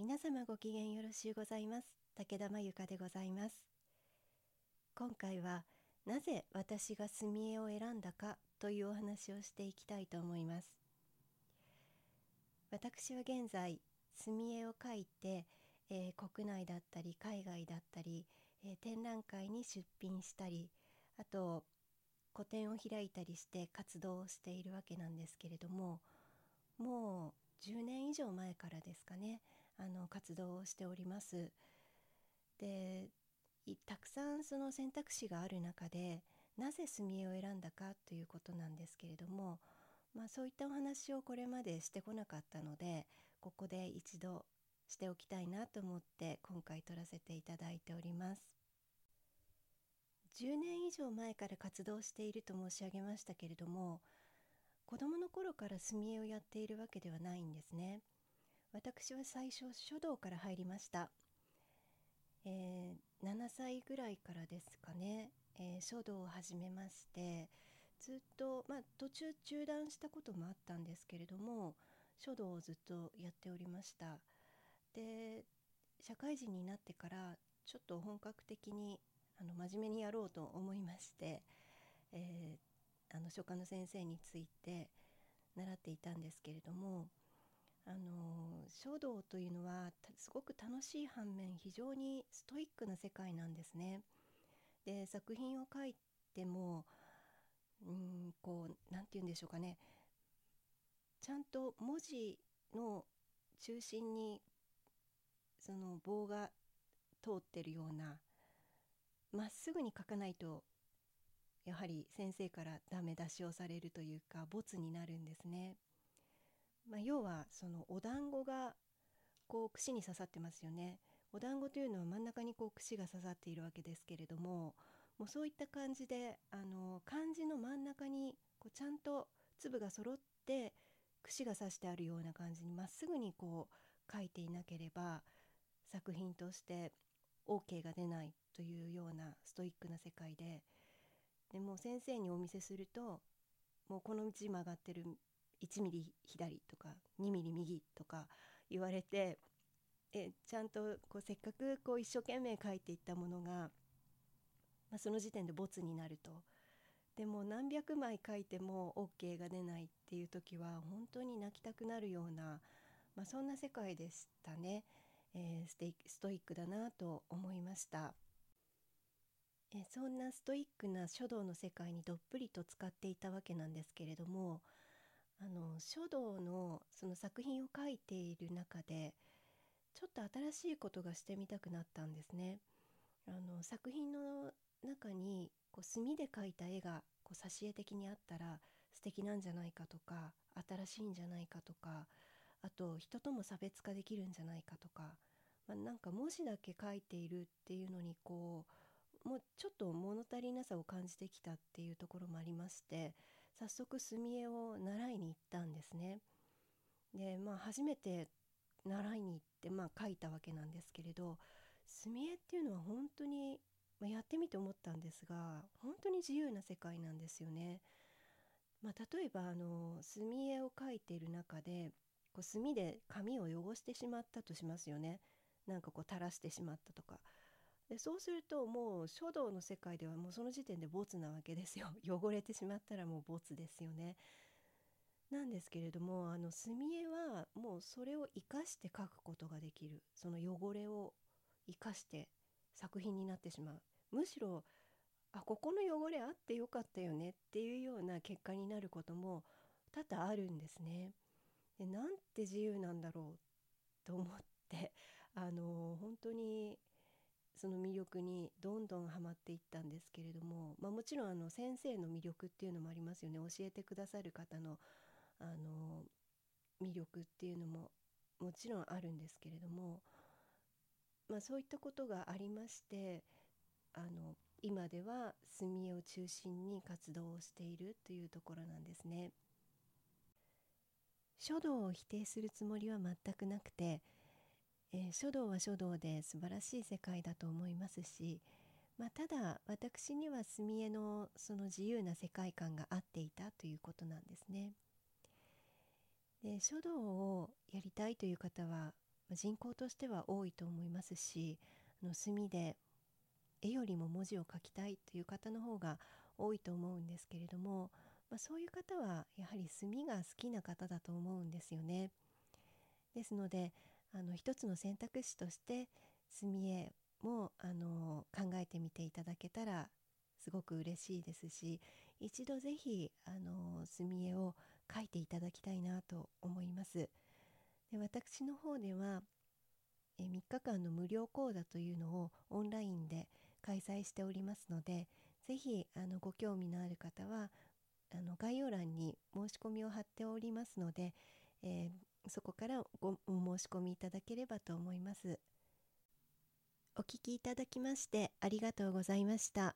皆様ご機嫌よろしゅうございます。武田真由香でございます。今回はなぜ私が墨絵を選んだかというお話をしていきたいと思います。私は現在墨絵を描いて、えー、国内だったり海外だったり、えー、展覧会に出品したりあと個展を開いたりして活動をしているわけなんですけれどももう10年以上前からですかね。あの活動をしております。でたくさんその選択肢がある中でなぜ墨絵を選んだかということなんですけれども、まあ、そういったお話をこれまでしてこなかったのでここで一度しておきたいなと思って今回撮らせていただいております。10年以上前から活動していると申し上げましたけれども子どもの頃から墨絵をやっているわけではないんですね私は最初書道から入りました、えー、7歳ぐらいからですかね、えー、書道を始めましてずっとまあ途中中断したこともあったんですけれども書道をずっとやっておりました。で社会人になってからちょっと本格的にあの真面目にやろうと思いまして、えーあの書家の先生について習っていたんですけれどもあの書道というのはすごく楽しい反面非常にストイックな世界なんですね。で作品を書いてもうんこう何て言うんでしょうかねちゃんと文字の中心にその棒が通ってるようなまっすぐに書かないとやはり先生からダメ出しをされるというかボツになるんですね。まあ、要はそのお団子がこう串に刺さってますよね。お団子というのは真ん中にこう串が刺さっているわけですけれどももうそういった感じであの漢字の真ん中にこうちゃんと粒が揃って串が刺してあるような感じにまっすぐにこう書いていなければ作品として OK が出ないというようなストイックな世界ででも先生にお見せするともうこの道曲がってる1ミリ左とか2ミリ右とか言われてえちゃんとこうせっかくこう一生懸命書いていったものが、まあ、その時点でボツになると。でも何百枚書いても OK が出ないっていう時は本当に泣きたくなるような、まあ、そんな世界でしたね、えー、ステストイックだなと思いました。えそんなストイックな書道の世界にどっぷりと浸かっていたわけなんですけれども書道のその作品を描いている中でちょっと新しいことがしてみたくなったんですね。あの作品の中にこう墨で描いた絵がこう挿絵的にあったら素敵なんじゃないかとか新しいんじゃないかとかあと人とも差別化できるんじゃないかとか、まあ、なんか文字だけ書いているっていうのにこうもうちょっと物足りなさを感じてきたっていうところもありまして早速墨絵を習いに行ったんですね。でまあ初めて習いに行ってまあ描いたわけなんですけれど墨絵っていうのは本当に、まあ、やってみて思ったんですが本当に自由な世界なんですよね。まあ、例えばあの墨絵を描いている中でこう墨で紙を汚してしまったとしますよね。なんかこう垂らしてしまったとかでそうするともう書道の世界ではもうその時点でボツなわけですよ 汚れてしまったらもうボツですよね。なんですけれどもあの墨絵はもうそれを生かして描くことができるその汚れを生かして作品になってしまうむしろあここの汚れあってよかったよねっていうような結果になることも多々あるんですね。でなんて自由なんだろうと思ってあの本当にその魅力にどんどんハマっていったんですけれども、まあ、もちろんあの先生の魅力っていうのもありますよね教えてくださる方のあの魅力っていうのももちろんあるんですけれども、まあ、そういったことがありましてあの今では墨絵を中心に活動をしているというところなんですね。書道を否定するつもりは全くなくてえー、書道は書道で素晴らしい世界だと思いますし、まあ、ただ私には墨絵のその自由な世界観が合っていたということなんですね。で書道をやりたいという方は人口としては多いと思いますしあの墨で絵よりも文字を書きたいという方の方が多いと思うんですけれども、まあ、そういう方はやはり墨が好きな方だと思うんですよね。ですのであの一つの選択肢として墨絵もあの考えてみていただけたらすごく嬉しいですし一度ぜひあの墨絵を描いていただきたいなと思います。で私の方ではえ3日間の無料講座というのをオンラインで開催しておりますのでぜひあのご興味のある方はあの概要欄に申し込みを貼っておりますので、えー、そこからごお申し込みいただければと思います。お聞きいただきましてありがとうございました。